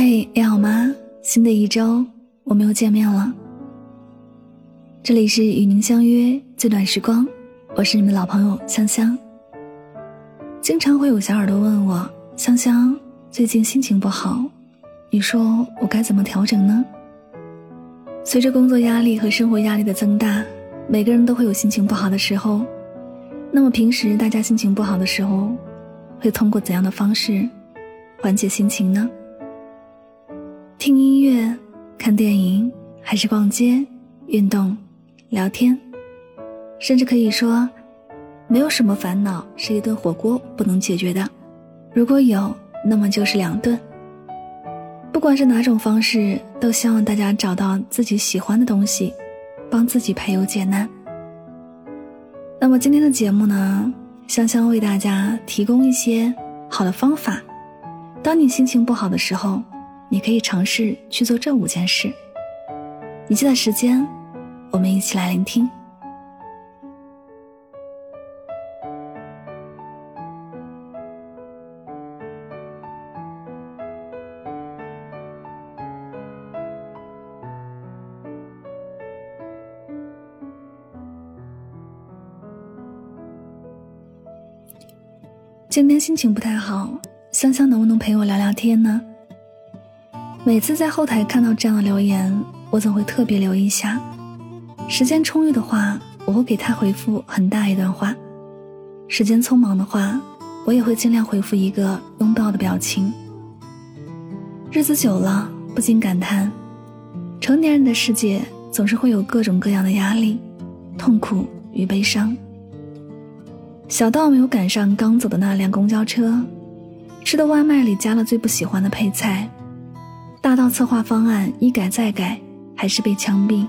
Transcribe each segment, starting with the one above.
嘿，你好吗？新的一周，我们又见面了。这里是与您相约最短时光，我是你们老朋友香香。经常会有小耳朵问我，香香最近心情不好，你说我该怎么调整呢？随着工作压力和生活压力的增大，每个人都会有心情不好的时候。那么平时大家心情不好的时候，会通过怎样的方式缓解心情呢？听音乐、看电影，还是逛街、运动、聊天，甚至可以说，没有什么烦恼是一顿火锅不能解决的。如果有，那么就是两顿。不管是哪种方式，都希望大家找到自己喜欢的东西，帮自己排忧解难。那么今天的节目呢，香香为大家提供一些好的方法。当你心情不好的时候。你可以尝试去做这五件事。你记得时间，我们一起来聆听。今天心情不太好，香香能不能陪我聊聊天呢？每次在后台看到这样的留言，我总会特别留意一下。时间充裕的话，我会给他回复很大一段话；时间匆忙的话，我也会尽量回复一个拥抱的表情。日子久了，不禁感叹：成年人的世界总是会有各种各样的压力、痛苦与悲伤。小到没有赶上刚走的那辆公交车，吃的外卖里加了最不喜欢的配菜。大到策划方案一改再改，还是被枪毙；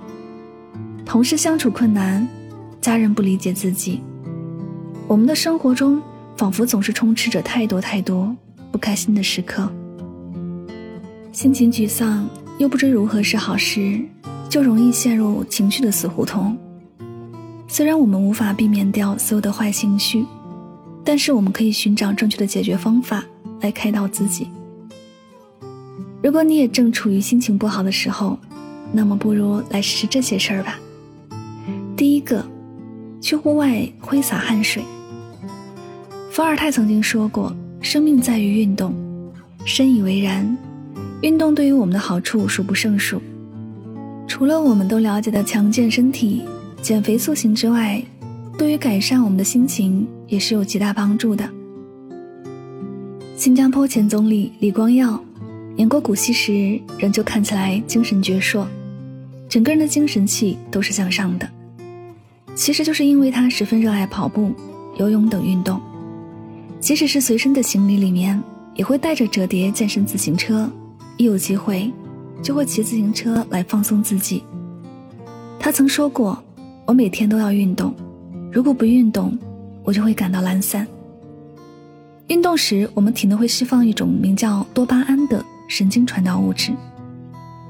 同事相处困难，家人不理解自己。我们的生活中仿佛总是充斥着太多太多不开心的时刻。心情沮丧又不知如何是好时，就容易陷入情绪的死胡同。虽然我们无法避免掉所有的坏情绪，但是我们可以寻找正确的解决方法来开导自己。如果你也正处于心情不好的时候，那么不如来试试这些事儿吧。第一个，去户外挥洒汗水。伏尔泰曾经说过：“生命在于运动。”深以为然。运动对于我们的好处数不胜数。除了我们都了解的强健身体、减肥塑形之外，对于改善我们的心情也是有极大帮助的。新加坡前总理李光耀。演过古稀时，仍旧看起来精神矍铄，整个人的精神气都是向上的。其实就是因为他十分热爱跑步、游泳等运动，即使是随身的行李里面，也会带着折叠健身自行车，一有机会就会骑自行车来放松自己。他曾说过：“我每天都要运动，如果不运动，我就会感到懒散。”运动时，我们体内会释放一种名叫多巴胺的。神经传导物质，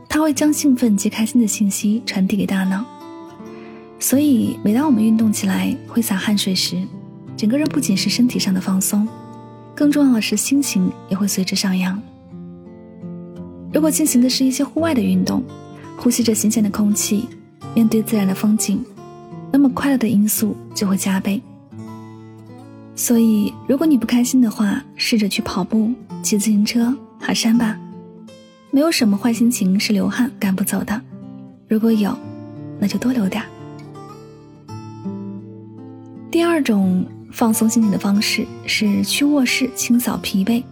它会将兴奋及开心的信息传递给大脑。所以，每当我们运动起来、挥洒汗水时，整个人不仅是身体上的放松，更重要的是心情也会随之上扬。如果进行的是一些户外的运动，呼吸着新鲜的空气，面对自然的风景，那么快乐的因素就会加倍。所以，如果你不开心的话，试着去跑步、骑自行车、爬山吧。没有什么坏心情是流汗赶不走的，如果有，那就多流点第二种放松心情的方式是去卧室清扫疲惫。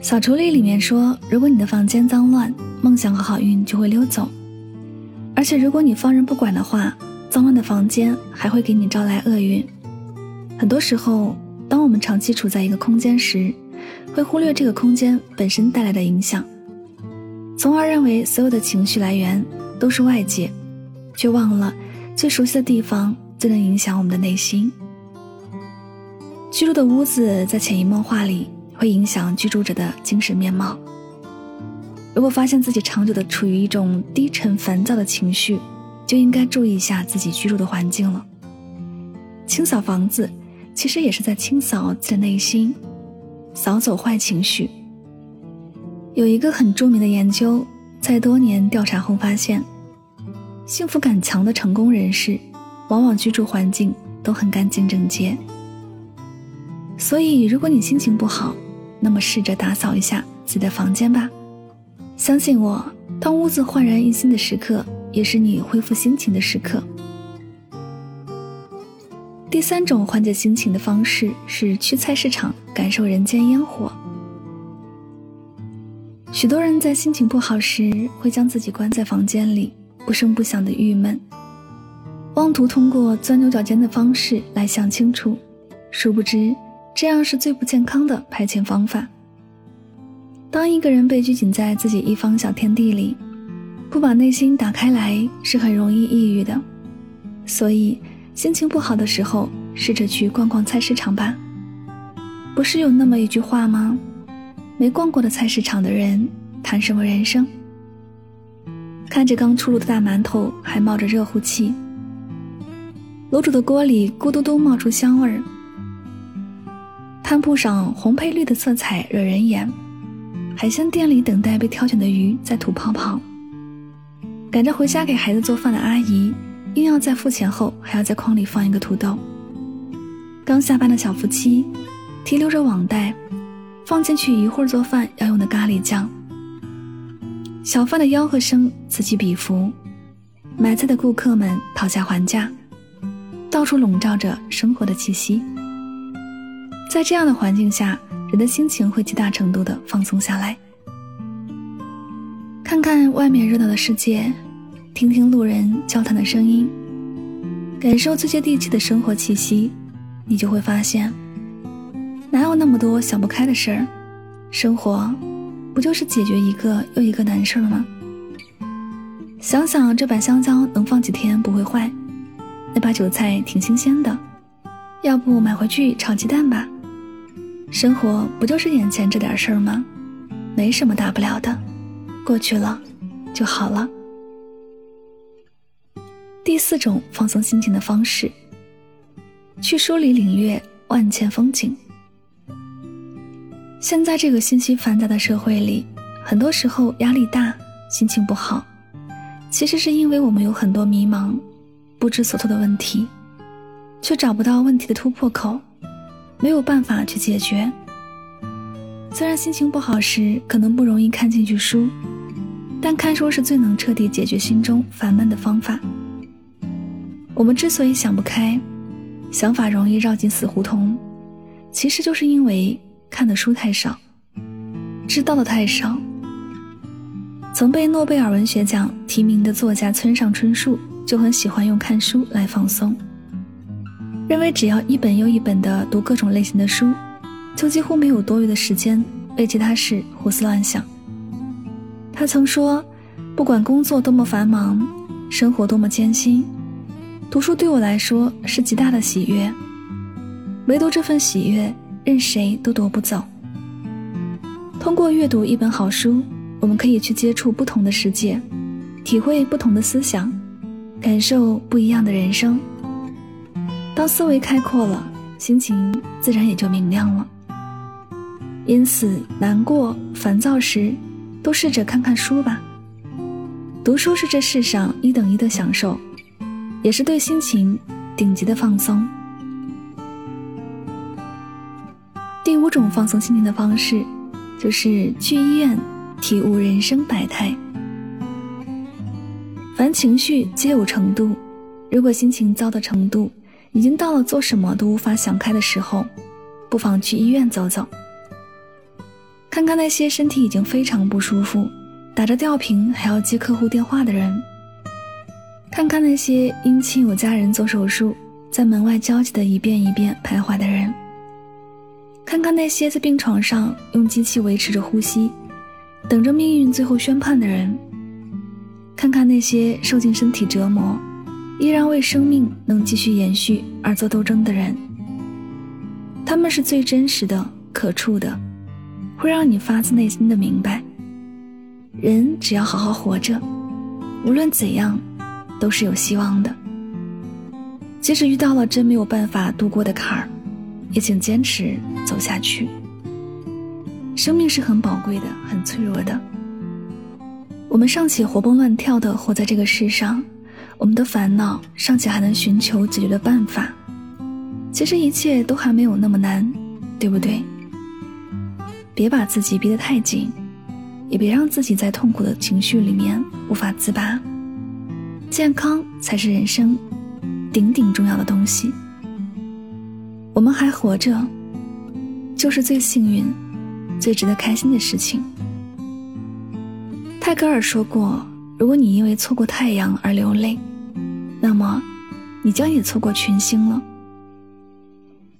扫除力里面说，如果你的房间脏乱，梦想和好运就会溜走。而且如果你放任不管的话，脏乱的房间还会给你招来厄运。很多时候，当我们长期处在一个空间时，会忽略这个空间本身带来的影响。从而认为所有的情绪来源都是外界，却忘了最熟悉的地方最能影响我们的内心。居住的屋子在潜移默化里会影响居住者的精神面貌。如果发现自己长久的处于一种低沉烦躁的情绪，就应该注意一下自己居住的环境了。清扫房子，其实也是在清扫自己的内心，扫走坏情绪。有一个很著名的研究，在多年调查后发现，幸福感强的成功人士，往往居住环境都很干净整洁。所以，如果你心情不好，那么试着打扫一下自己的房间吧。相信我，当屋子焕然一新的时刻，也是你恢复心情的时刻。第三种缓解心情的方式是去菜市场感受人间烟火。许多人在心情不好时，会将自己关在房间里，不声不响的郁闷，妄图通过钻牛角尖的方式来想清楚，殊不知这样是最不健康的排遣方法。当一个人被拘谨在自己一方小天地里，不把内心打开来，是很容易抑郁的。所以。心情不好的时候，试着去逛逛菜市场吧。不是有那么一句话吗？没逛过的菜市场的人，谈什么人生？看着刚出炉的大馒头，还冒着热乎气，卤煮的锅里咕嘟嘟冒出香味儿。摊铺上红配绿的色彩惹人眼，海鲜店里等待被挑选的鱼在吐泡泡。赶着回家给孩子做饭的阿姨。硬要在付钱后还要在筐里放一个土豆。刚下班的小夫妻，提溜着网袋，放进去一会儿做饭要用的咖喱酱。小贩的吆喝声此起彼伏，买菜的顾客们讨价还价，到处笼罩着生活的气息。在这样的环境下，人的心情会极大程度的放松下来。看看外面热闹的世界。听听路人交谈的声音，感受最接地气的生活气息，你就会发现，哪有那么多想不开的事儿？生活不就是解决一个又一个难事了吗？想想这把香蕉能放几天不会坏，那把韭菜挺新鲜的，要不买回去炒鸡蛋吧？生活不就是眼前这点事儿吗？没什么大不了的，过去了就好了。第四种放松心情的方式，去书里领略万千风景。现在这个信息繁杂的社会里，很多时候压力大、心情不好，其实是因为我们有很多迷茫、不知所措的问题，却找不到问题的突破口，没有办法去解决。虽然心情不好时可能不容易看进去书，但看书是最能彻底解决心中烦闷的方法。我们之所以想不开，想法容易绕进死胡同，其实就是因为看的书太少，知道的太少。曾被诺贝尔文学奖提名的作家村上春树就很喜欢用看书来放松，认为只要一本又一本的读各种类型的书，就几乎没有多余的时间为其他事胡思乱想。他曾说：“不管工作多么繁忙，生活多么艰辛。”读书对我来说是极大的喜悦，唯独这份喜悦，任谁都夺不走。通过阅读一本好书，我们可以去接触不同的世界，体会不同的思想，感受不一样的人生。当思维开阔了，心情自然也就明亮了。因此，难过、烦躁时，都试着看看书吧。读书是这世上一等一的享受。也是对心情顶级的放松。五种放松心情的方式，就是去医院体悟人生百态。凡情绪皆有程度，如果心情糟的程度已经到了做什么都无法想开的时候，不妨去医院走走，看看那些身体已经非常不舒服，打着吊瓶还要接客户电话的人。看看那些因亲友家人做手术，在门外焦急的一遍一遍徘徊的人；看看那些在病床上用机器维持着呼吸，等着命运最后宣判的人；看看那些受尽身体折磨，依然为生命能继续延续而做斗争的人。他们是最真实的、可触的，会让你发自内心的明白：人只要好好活着，无论怎样。都是有希望的。即使遇到了真没有办法度过的坎儿，也请坚持走下去。生命是很宝贵的，很脆弱的。我们尚且活蹦乱跳的活在这个世上，我们的烦恼尚且还能寻求解决的办法。其实一切都还没有那么难，对不对？别把自己逼得太紧，也别让自己在痛苦的情绪里面无法自拔。健康才是人生顶顶重要的东西。我们还活着，就是最幸运、最值得开心的事情。泰戈尔说过：“如果你因为错过太阳而流泪，那么你将也错过群星了。”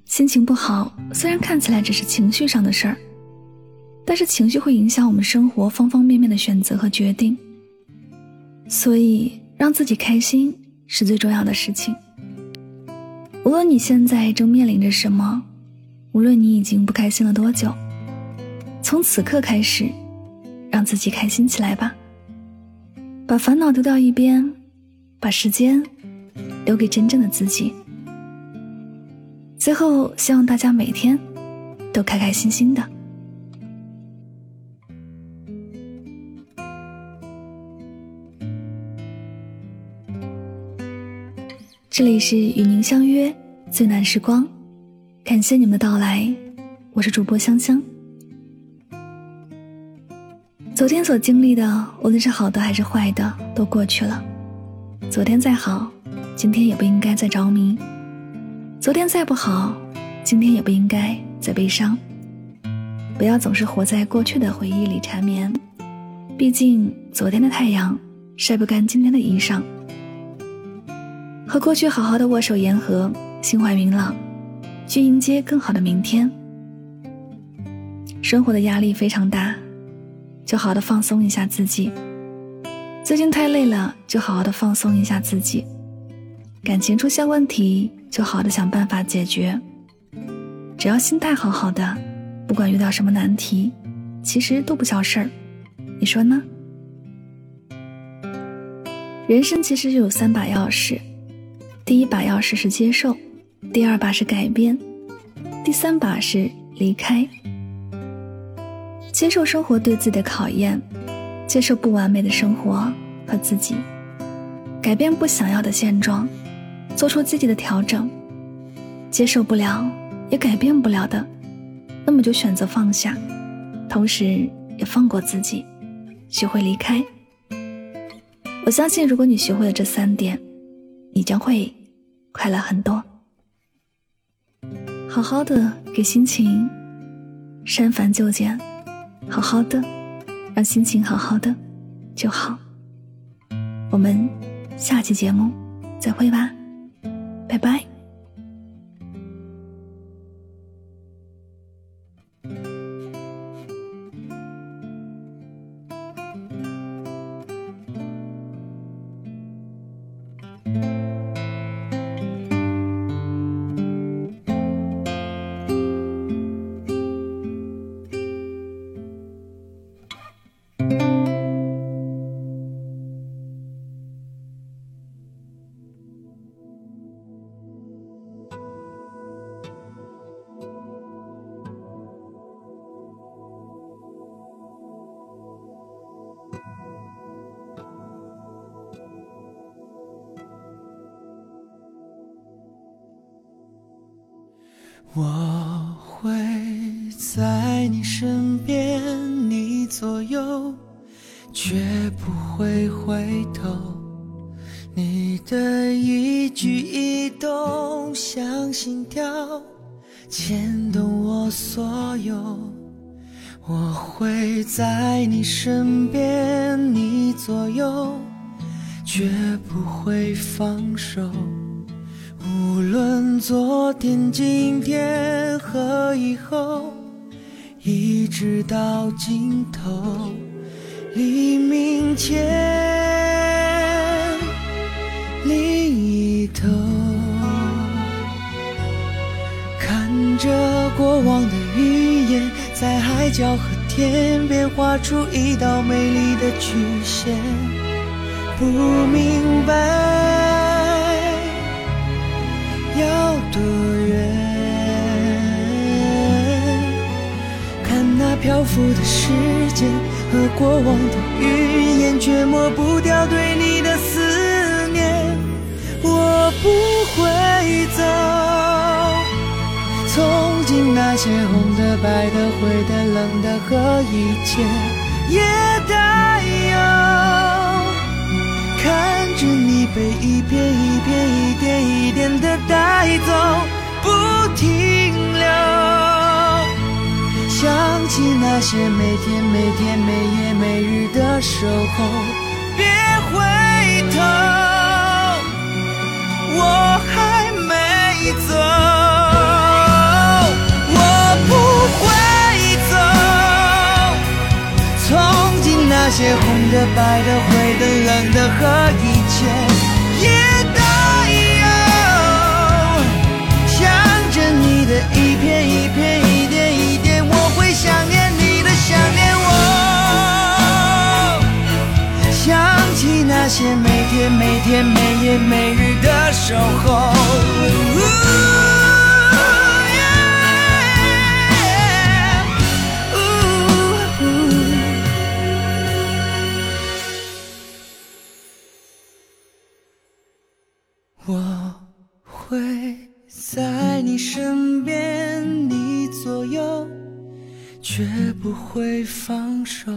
心情不好，虽然看起来只是情绪上的事儿，但是情绪会影响我们生活方方面面的选择和决定，所以。让自己开心是最重要的事情。无论你现在正面临着什么，无论你已经不开心了多久，从此刻开始，让自己开心起来吧。把烦恼丢到一边，把时间留给真正的自己。最后，希望大家每天都开开心心的。这里是与您相约最暖时光，感谢你们的到来，我是主播香香。昨天所经历的，无论是好的还是坏的，都过去了。昨天再好，今天也不应该再着迷；昨天再不好，今天也不应该再悲伤。不要总是活在过去的回忆里缠绵，毕竟昨天的太阳晒不干今天的衣裳。和过去好好的握手言和，心怀明朗，去迎接更好的明天。生活的压力非常大，就好好的放松一下自己。最近太累了，就好好的放松一下自己。感情出现问题，就好的想办法解决。只要心态好好的，不管遇到什么难题，其实都不叫事儿。你说呢？人生其实就有三把钥匙。第一把钥匙是接受，第二把是改变，第三把是离开。接受生活对自己的考验，接受不完美的生活和自己，改变不想要的现状，做出积极的调整。接受不了也改变不了的，那么就选择放下，同时也放过自己，学会离开。我相信，如果你学会了这三点。你将会快乐很多。好好的给心情删繁就简，好好的让心情好好的就好。我们下期节目再会吧，拜拜。我会在你身边，你左右，绝不会回头。你的一举一动像心跳，牵动我所有。我会在你身边，你左右，绝不会放手。无论昨天、今天和以后，一直到尽头，黎明前另一头，看着过往的云烟，在海角和天边画出一道美丽的曲线，不明白。要多远？看那漂浮的时间和过往的云烟，却抹不掉对你的思念。我不会走，从今那些红的、白的、灰的、冷的和一切也带有。看着你被一片一片、一点一点的带走，不停留。想起那些每天每天每夜每日的守候，别回头，我还没走，我不会走。从今那些红的、白的、灰的、冷的和一也带有想着你的一片一片一点一点我会想念你的想念我。想起那些每天每天每夜每日的守候。在你身边，你左右，绝不会放手。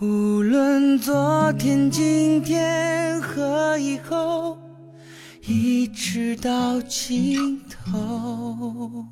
无论昨天、今天和以后，一直到尽头。